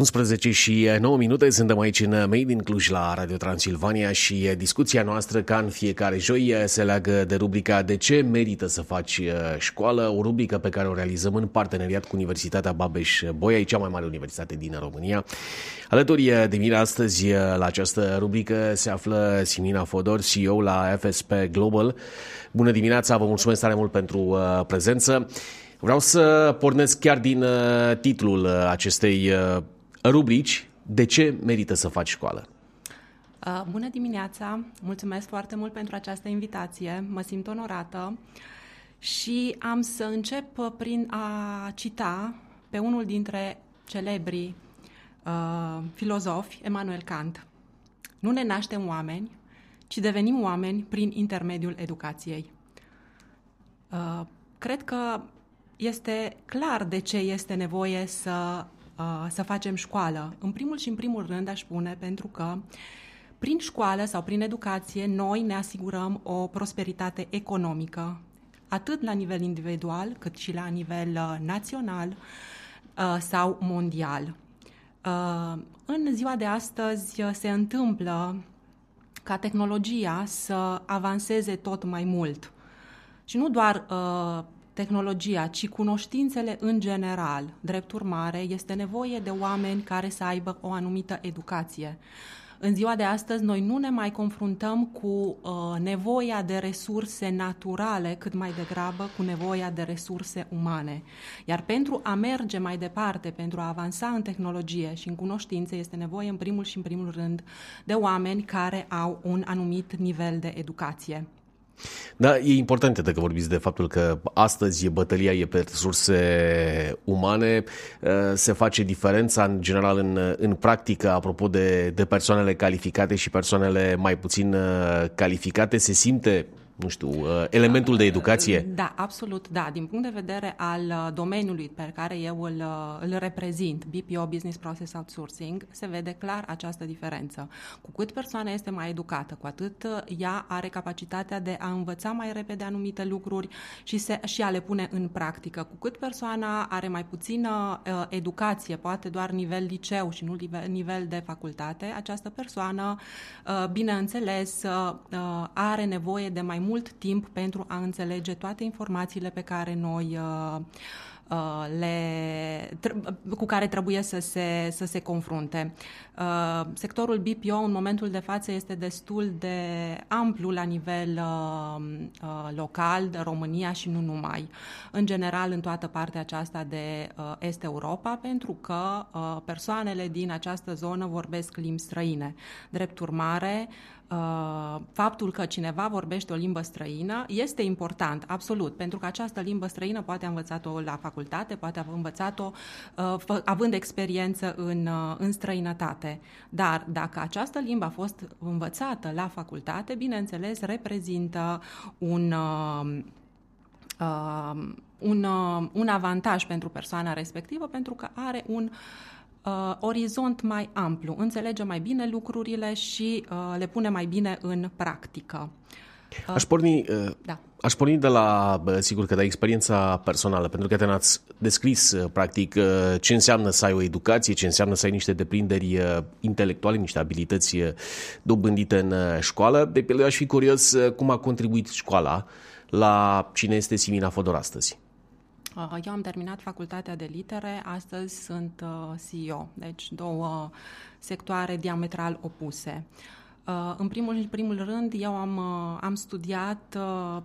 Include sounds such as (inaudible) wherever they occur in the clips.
11 și 9 minute suntem aici în Made in Cluj la Radio Transilvania și discuția noastră ca în fiecare joi se leagă de rubrica De ce merită să faci școală, o rubrică pe care o realizăm în parteneriat cu Universitatea Babeș-Bolyai, cea mai mare universitate din România. Alături de mine astăzi la această rubrică se află Simina Fodor, CEO la FSP Global. Bună dimineața, vă mulțumesc tare mult pentru prezență. Vreau să pornesc chiar din titlul acestei rubrici De ce merită să faci școală? Uh, bună dimineața! Mulțumesc foarte mult pentru această invitație. Mă simt onorată și am să încep prin a cita pe unul dintre celebrii uh, filozofi, Emanuel Kant. Nu ne naștem oameni, ci devenim oameni prin intermediul educației. Uh, cred că este clar de ce este nevoie să Uh, să facem școală. În primul și în primul rând aș spune pentru că prin școală sau prin educație noi ne asigurăm o prosperitate economică, atât la nivel individual cât și la nivel uh, național uh, sau mondial. În ziua de astăzi se întâmplă ca tehnologia să avanseze tot mai mult. Și nu doar tehnologia, ci cunoștințele în general. Drept urmare, este nevoie de oameni care să aibă o anumită educație. În ziua de astăzi, noi nu ne mai confruntăm cu uh, nevoia de resurse naturale, cât mai degrabă cu nevoia de resurse umane. Iar pentru a merge mai departe, pentru a avansa în tehnologie și în cunoștințe, este nevoie, în primul și în primul rând, de oameni care au un anumit nivel de educație. Da, e important că vorbiți de faptul că astăzi bătălia e pe resurse umane, uh, se face diferența în general în, în practică apropo de, de persoanele calificate și persoanele mai puțin uh, calificate, se simte nu știu, uh, elementul de educație? Da, absolut, da. Din punct de vedere al uh, domeniului pe care eu îl, uh, îl reprezint, BPO, Business Process Outsourcing, se vede clar această diferență. Cu cât persoana este mai educată, cu atât ea are capacitatea de a învăța mai repede anumite lucruri și, se, și a le pune în practică. Cu cât persoana are mai puțină uh, educație, poate doar nivel liceu și nu nivel, nivel de facultate, această persoană, uh, bineînțeles, uh, are nevoie de mai mult mult timp pentru a înțelege toate informațiile pe care noi uh, uh, le, cu care trebuie să se, să se confrunte. Uh, sectorul BPO în momentul de față este destul de amplu la nivel local, de România și nu numai. În general, în toată partea aceasta de Est Europa, pentru că persoanele din această zonă vorbesc limbi străine. Drept urmare, Uh, faptul că cineva vorbește o limbă străină este important, absolut, pentru că această limbă străină poate a învățat-o la facultate, poate a învățat-o uh, având experiență în, uh, în străinătate. Dar dacă această limbă a fost învățată la facultate, bineînțeles, reprezintă un un, un avantaj pentru persoana respectivă pentru că are un uh, uh, orizont mai amplu, înțelege mai bine lucrurile și uh, le pune mai bine în practică. Uh, aș porni, uh, da. aș porni de la, sigur că de experiența personală, pentru că te-ați descris, uh, practic, uh, ce înseamnă să ai o educație, ce înseamnă să ai niște deprinderi uh, intelectuale, niște abilități dobândite în școală. De pe aș fi curios cum a contribuit școala la cine este Simina Fodor astăzi. Uh, eu am terminat facultatea de litere, astăzi sunt uh, CEO, deci două sectoare diametral opuse. Uh, în primul și primul rând, eu am, am studiat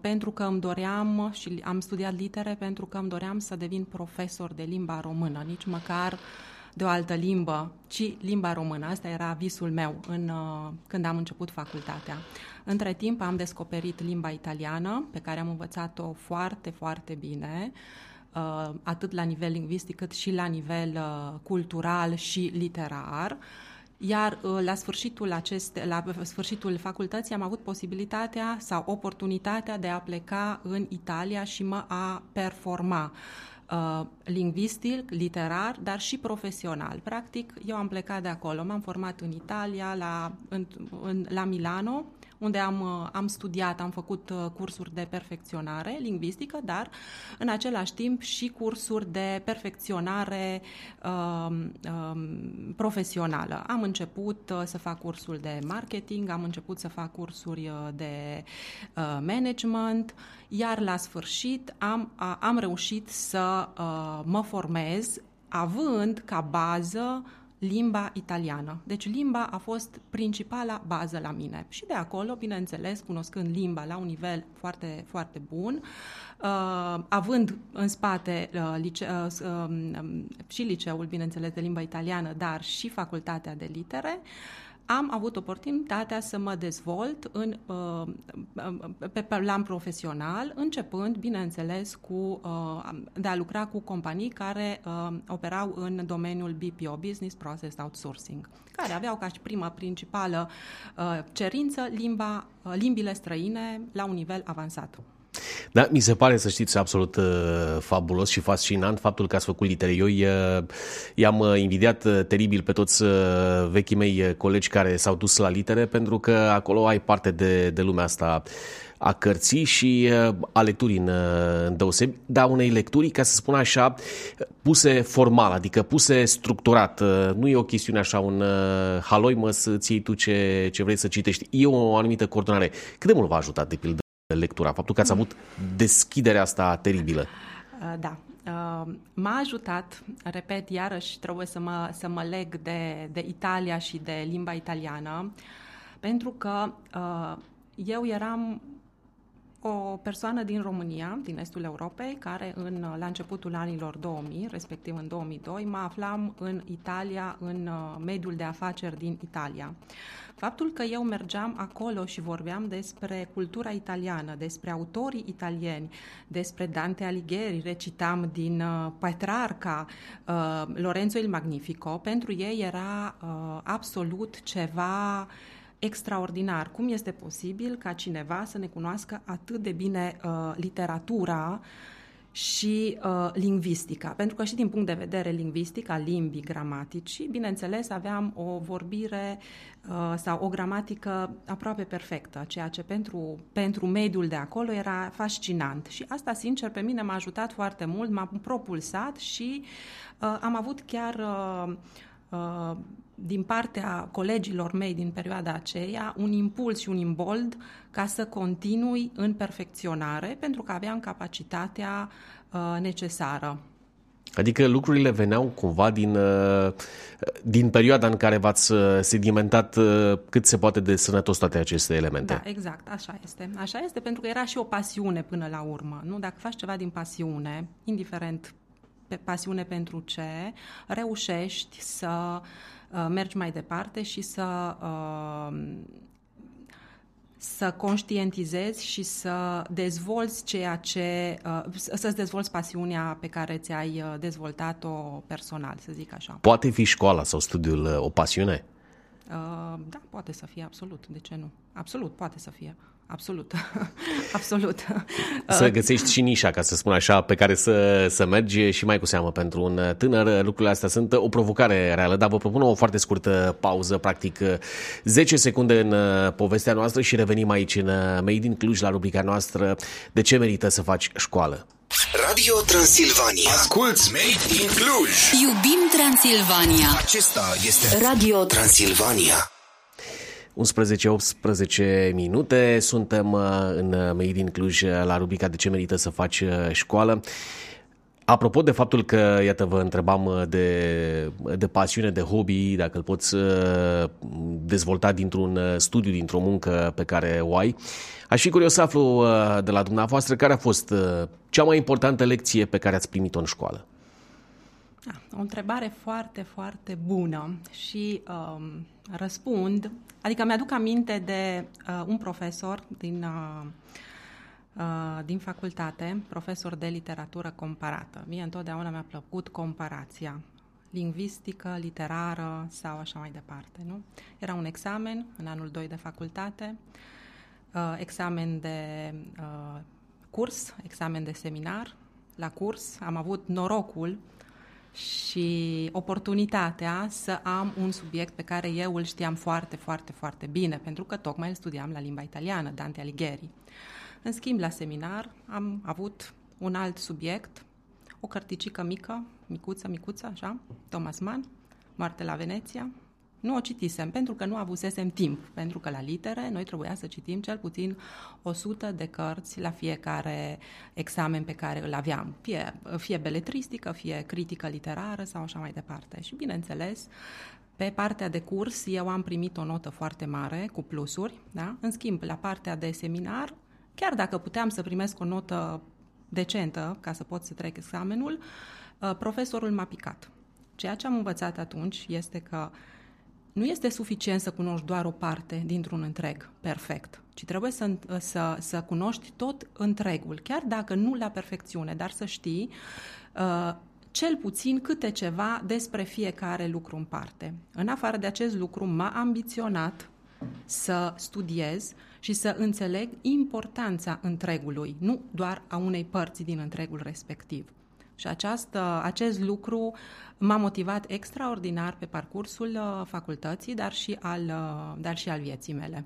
pentru că îmi doream și am studiat litere pentru că îmi doream să devin profesor de limba română, nici măcar de o altă limbă, ci limba română. Asta era visul meu în, când am început facultatea. Între timp am descoperit limba italiană, pe care am învățat-o foarte, foarte bine. Uh, Uh, atât la nivel lingvistic cât și la nivel uh, cultural și literar. Iar uh, la sfârșitul, aceste, la sfârșitul facultății am avut posibilitatea sau oportunitatea de a pleca în Italia și mă a performa uh, lingvistic, literar, dar și profesional. Practic, eu am plecat de acolo, m-am format în Italia, la, în, în, la Milano, unde am, uh, am studiat, am făcut uh, cursuri de perfecționare lingvistică, dar în același timp și cursuri de perfecționare uh, uh, profesională. Am început uh, să fac cursul de marketing, am început să fac cursuri uh, de uh, management, iar la sfârșit am, uh, am reușit să uh, mă formez având ca bază limba italiană. Deci limba a fost principala bază la mine. Și de acolo, bineînțeles, cunoscând limba la un nivel foarte, foarte bun, uh, având în spate uh, lice- uh, uh, și liceul, bineînțeles, de limba italiană, dar și facultatea de litere, uh, am avut oportunitatea să mă dezvolt în, uh, pe plan profesional, începând, bineînțeles, cu, uh, de a lucra cu companii care uh, operau în domeniul BPO, Business Process Outsourcing, care aveau ca și prima principală cerință limba, limbile străine la un nivel avansat. Da, mi se pare să știți absolut uh, fabulos și fascinant faptul că ați făcut litere. Eu uh, i-am uh, invidiat uh, teribil pe toți uh, vechii mei uh, colegi care s-au dus la litere pentru că acolo ai parte de, de lumea asta a cărții și uh, a lecturii în, uh, în deosebi, dar unei lecturi, ca să spun așa, puse formal, adică puse structurat. Uh, nu e o chestiune așa, un uh, haloi mă să-ți iei tu ce, ce vrei să citești. E o anumită coordonare. Cât de mult v-a ajutat, de pildă, lectura? Faptul că ați avut deschiderea asta teribilă. Uh, da. Uh, m-a ajutat, repet, iarăși trebuie să mă, să mă leg de, de Italia și de limba italiană, pentru că uh, eu eram o persoană din România, din estul Europei, care în, la începutul anilor 2000, respectiv în 2002, mă aflam în Italia, în mediul de afaceri din Italia. Faptul că eu mergeam acolo și vorbeam despre cultura italiană, despre autorii italieni, despre Dante Alighieri, recitam din uh, Petrarca, uh, Lorenzo il Magnifico, pentru ei era uh, absolut ceva extraordinar. Cum este posibil ca cineva să ne cunoască atât de bine uh, literatura și uh, lingvistica. Pentru că și din punct de vedere lingvistic, a limbii gramaticii, bineînțeles, aveam o vorbire uh, sau o gramatică aproape perfectă, ceea ce pentru, pentru mediul de acolo era fascinant. Și asta, sincer, pe mine m-a ajutat foarte mult, m-a propulsat și uh, am avut chiar... Uh, uh, din partea colegilor mei din perioada aceea un impuls și un imbold ca să continui în perfecționare pentru că aveam capacitatea uh, necesară. Adică lucrurile veneau cumva din, uh, din perioada în care v-ați uh, sedimentat uh, cât se poate de sănătos toate aceste elemente. Da, exact, așa este. Așa este pentru că era și o pasiune până la urmă. Nu? Dacă faci ceva din pasiune, indiferent pe pasiune pentru ce, reușești să uh, mergi mai departe și să uh, să conștientizezi și să dezvolți ceea ce, uh, să-ți dezvolți pasiunea pe care ți-ai uh, dezvoltat-o personal, să zic așa. Poate fi școala sau studiul uh, o pasiune? Da, poate să fie, absolut. De ce nu? Absolut, poate să fie. Absolut. (laughs) Absolut. Să găsești și nișa, ca să spun așa, pe care să, să mergi și mai cu seamă pentru un tânăr. Lucrurile astea sunt o provocare reală, dar vă propun o foarte scurtă pauză, practic 10 secunde în povestea noastră și revenim aici în Made in Cluj la rubrica noastră De ce merită să faci școală? Radio Transilvania. Asculți Made in Cluj. Iubim Transilvania. Acesta este Radio Transilvania. 11-18 minute, suntem uh, în Made in Cluj uh, la rubrica De ce merită să faci uh, școală. Apropo de faptul că, iată, vă întrebam de, de pasiune, de hobby, dacă îl poți dezvolta dintr-un studiu, dintr-o muncă pe care o ai, aș fi curios să aflu de la dumneavoastră care a fost cea mai importantă lecție pe care ați primit-o în școală. O întrebare foarte, foarte bună și um, răspund, adică mi-aduc aminte de uh, un profesor din, uh, uh, din facultate, profesor de literatură comparată. Mie întotdeauna mi-a plăcut comparația lingvistică, literară sau așa mai departe. Nu? Era un examen în anul 2 de facultate, uh, examen de uh, curs, examen de seminar. La curs am avut norocul și oportunitatea să am un subiect pe care eu îl știam foarte, foarte, foarte bine, pentru că tocmai îl studiam la limba italiană, Dante Alighieri. În schimb, la seminar am avut un alt subiect, o cărticică mică, micuță, micuță, așa, Thomas Mann, Moarte la Veneția, nu o citisem pentru că nu avusesem timp, pentru că la litere noi trebuia să citim cel puțin 100 de cărți la fiecare examen pe care îl aveam, fie, fie beletristică, fie critică literară sau așa mai departe. Și bineînțeles, pe partea de curs eu am primit o notă foarte mare, cu plusuri, da? în schimb, la partea de seminar, chiar dacă puteam să primesc o notă decentă ca să pot să trec examenul, uh, profesorul m-a picat. Ceea ce am învățat atunci este că nu este suficient să cunoști doar o parte dintr-un întreg perfect, ci trebuie să, să, să cunoști tot întregul, chiar dacă nu la perfecțiune, dar să știi uh, cel puțin câte ceva despre fiecare lucru în parte. În afară de acest lucru, m-a ambiționat să studiez și să înțeleg importanța întregului, nu doar a unei părți din întregul respectiv. Și această, acest lucru m-a motivat extraordinar pe parcursul uh, facultății, dar și al, uh, dar și al vieții mele.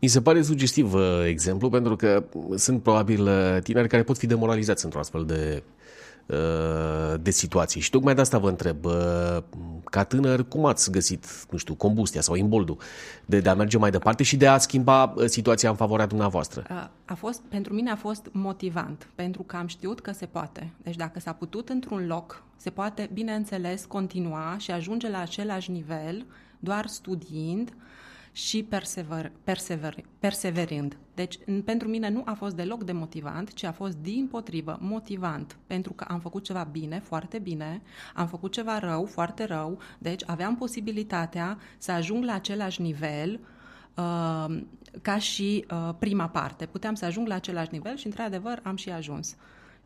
Mi se pare sugestiv uh, exemplu pentru că sunt probabil tineri care pot fi demoralizați într-o astfel de Uh, de situații. Și tocmai de asta vă întreb, uh, ca tânăr, cum ați găsit, nu știu, combustia sau imboldul de, de a merge mai departe și de a schimba uh, situația în favoarea dumneavoastră? A fost, pentru mine a fost motivant, pentru că am știut că se poate. Deci dacă s-a putut într-un loc, se poate, bineînțeles, continua și ajunge la același nivel doar studiind uh, și persever, persever, perseverând. Deci, pentru mine nu a fost deloc demotivant, ci a fost din potrivă motivant, pentru că am făcut ceva bine, foarte bine, am făcut ceva rău, foarte rău, deci aveam posibilitatea să ajung la același nivel uh, ca și uh, prima parte. Puteam să ajung la același nivel și, într-adevăr, am și ajuns.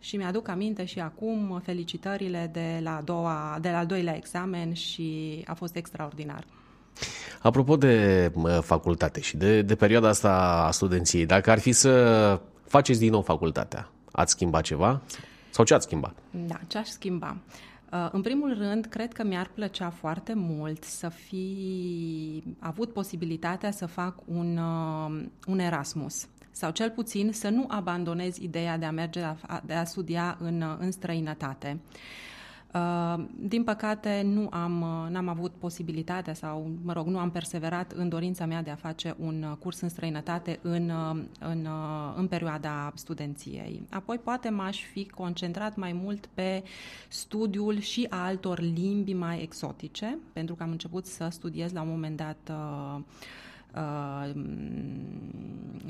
Și mi-aduc aminte și acum felicitările de la, doua, de la al doilea examen și a fost extraordinar. Apropo de facultate și de, de perioada asta a studenției, dacă ar fi să faceți din nou facultatea, ați schimba ceva? Sau ce ați schimba? Da, ce aș schimba? Uh, în primul rând, cred că mi-ar plăcea foarte mult să fi avut posibilitatea să fac un, uh, un Erasmus sau cel puțin să nu abandonez ideea de a merge de a studia în, în străinătate. Uh, Uh, din păcate, nu am, uh, n-am avut posibilitatea sau, mă rog, nu am perseverat în dorința mea de a face un uh, curs în străinătate în, în, în perioada studenției. Apoi, poate m-aș fi concentrat mai mult pe studiul și a altor limbi mai exotice, pentru că am început să studiez la un moment dat uh, uh,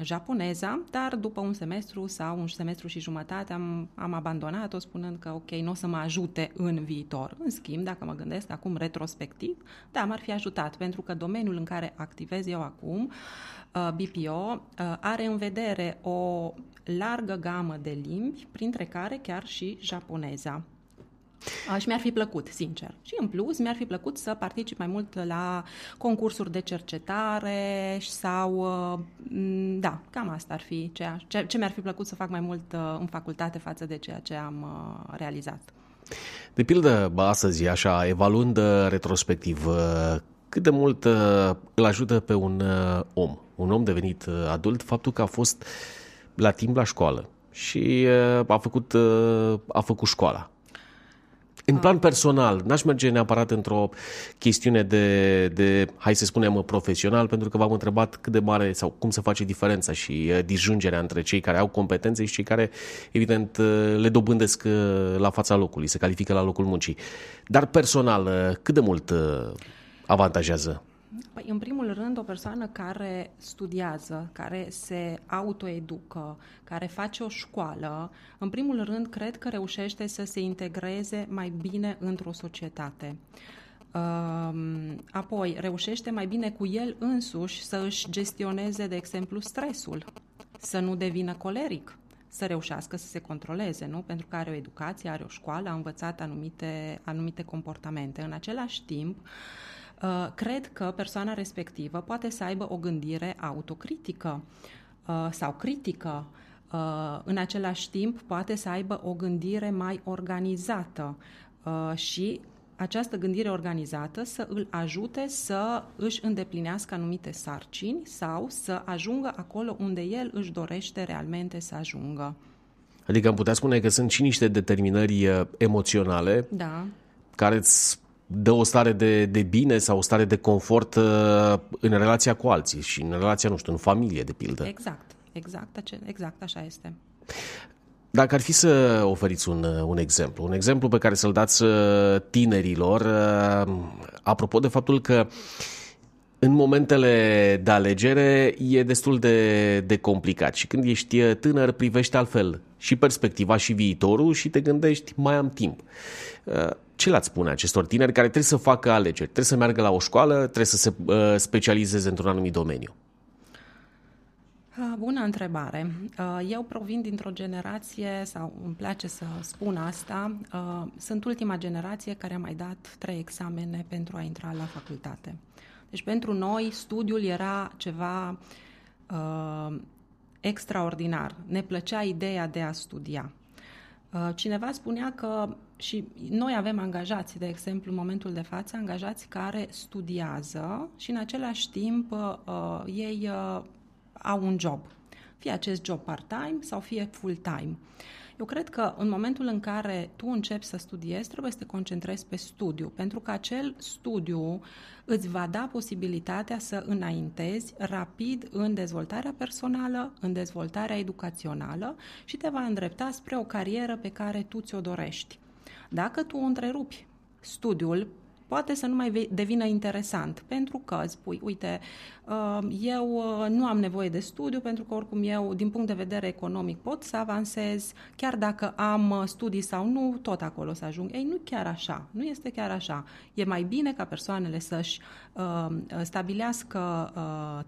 japoneza, dar după un semestru sau un semestru și jumătate am, am abandonat-o spunând că ok, nu o să mă ajute în viitor. În schimb, dacă mă gândesc acum retrospectiv, da, m-ar fi ajutat, pentru că domeniul în care activez eu acum, uh, BPO, uh, are în vedere o largă gamă de limbi, printre care chiar și japoneza. Și mi-ar fi plăcut, sincer. Și în plus, mi-ar fi plăcut să particip mai mult la concursuri de cercetare sau, uh, da, cam asta ar fi ceea, ce, ce mi-ar fi plăcut să fac mai mult uh, în facultate față de ceea ce am uh, realizat. De pildă, astăzi, așa, evaluând retrospectiv, cât de mult îl ajută pe un om, un om devenit adult, faptul că a fost la timp la școală și a făcut, a făcut școala în plan personal, n-aș merge neapărat într-o chestiune de, de, hai să spunem, profesional, pentru că v-am întrebat cât de mare sau cum se face diferența și uh, disjungerea între cei care au competențe și cei care, evident, uh, le dobândesc uh, la fața locului, se califică la locul muncii. Dar personal, cât de mult avantajează? Păi, în primul rând, o persoană care studiază, care se autoeducă, care face o școală, în primul rând, cred că reușește să se integreze mai bine într-o societate. Apoi, reușește mai bine cu el însuși să își gestioneze, de exemplu, stresul, să nu devină coleric, să reușească să se controleze, nu? Pentru că are o educație, are o școală, a învățat anumite, anumite comportamente. În același timp, uh, Uh, cred că persoana respectivă poate să aibă o gândire autocritică uh, sau critică. Uh, în același timp, poate să aibă o gândire mai organizată. și această gândire organizată să îl ajute să își îndeplinească anumite sarcini sau să ajungă acolo unde el își dorește realmente să ajungă. Adică am putea spune că sunt și niște determinări uh, emoționale da. care îți dă o stare de, de bine sau o stare de confort uh, în relația cu alții și în relația, nu știu, în familie, de pildă. Exact, exact, exact așa este. Dacă ar fi să oferiți un, un exemplu, un exemplu pe care să-l dați uh, tinerilor, apropo de faptul că în momentele de alegere e destul de, de complicat și când ești tânăr privești altfel și perspectiva și viitorul și te gândești mai am timp. Ce le-ați spune acestor tineri care trebuie să facă alegeri, trebuie să meargă la o școală, trebuie să se uh, specializeze într-un anumit domeniu? Bună întrebare. Eu provin dintr-o generație, sau îmi place să spun asta, sunt ultima generație care a mai dat trei examene pentru a intra la facultate. Deci pentru noi studiul era ceva uh, extraordinar. Ne plăcea ideea de a studia. Uh, cineva spunea că și noi avem angajați, de exemplu, în momentul de față, angajați care studiază și în același timp uh, ei uh, au un job. Fie acest job part-time sau fie full-time. Eu cred că în momentul în care tu începi să studiezi, trebuie să te concentrezi pe studiu, pentru că acel studiu îți va da posibilitatea să înaintezi rapid în dezvoltarea personală, în dezvoltarea educațională și te va îndrepta spre o carieră pe care tu ți-o dorești. Dacă tu întrerupi studiul poate să nu mai devină interesant, pentru că spui, uite, uh, eu uh, nu am nevoie de studiu, pentru că oricum eu, din punct de vedere economic, pot să avansez, chiar dacă am uh, studii sau nu, tot acolo să ajung. Ei, nu chiar așa, nu este chiar așa. E mai bine ca persoanele să-și stabilească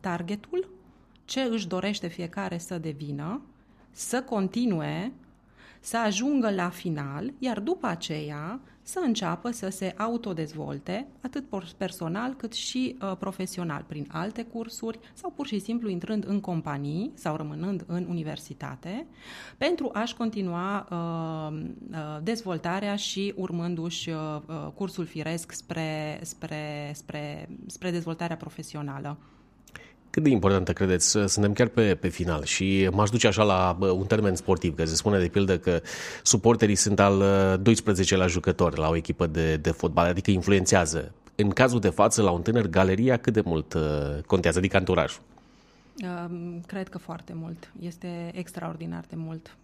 targetul, ce își dorește fiecare să devină, să continue să ajungă la final, iar după aceea să înceapă să se autodezvolte, atât personal cât și uh, profesional, prin alte cursuri sau pur și simplu intrând în companii sau rămânând în universitate, pentru a-și continua uh, uh, dezvoltarea și urmându-și uh, uh cursul firesc spre, spre, spre, spre dezvoltarea profesională. Cât de importantă credeți? Suntem chiar pe, pe final și m-aș duce așa la un termen sportiv, că se spune de pildă că suporterii sunt al 12 la jucători la o echipă de, de fotbal, adică influențează. În cazul de față, la un tânăr, galeria cât de mult uh, contează, adică anturajul? Cred că foarte mult. Este extraordinar de mult.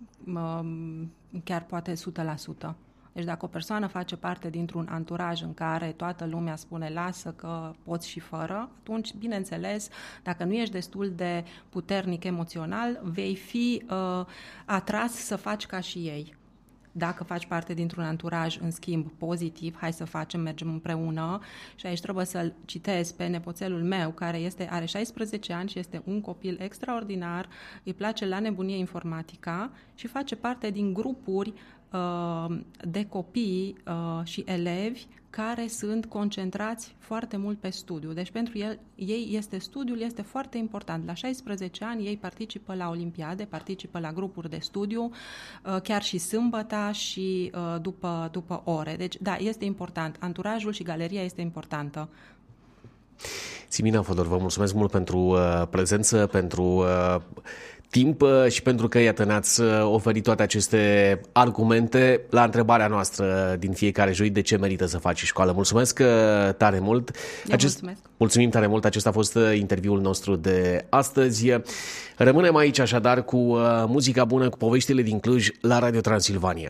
Chiar poate 100%. Deci dacă o persoană face parte dintr-un anturaj în care toată lumea spune lasă că poți și fără, atunci, bineînțeles, dacă nu ești destul de puternic emoțional, vei fi uh, atras să faci ca și ei. Dacă faci parte dintr-un anturaj, în schimb, pozitiv, hai să facem, mergem împreună și aici trebuie să-l citez pe nepoțelul meu, care este, are 16 ani și este un copil extraordinar, îi place la nebunie informatica și face parte din grupuri Uh, de copii uh, și elevi care sunt concentrați foarte mult pe studiu. Deci pentru el, ei este studiul este foarte important. La 16 ani ei participă la olimpiade, participă la grupuri de studiu, uh, chiar și sâmbăta și după, după ore. Deci da, este important. Anturajul și galeria este importantă. Simina Fodor, vă mulțumesc mult pentru uh, prezență, pentru uh, timp uh, și pentru că, iată, ne-ați uh, oferit toate aceste argumente la întrebarea noastră din fiecare joi de ce merită să faci școală. Mulțumesc uh, tare mult! Acest... mulțumesc! Mulțumim tare mult! Acesta a fost interviul nostru de astăzi. Rămânem aici așadar cu muzica bună, cu poveștile din Cluj la Radio Transilvania.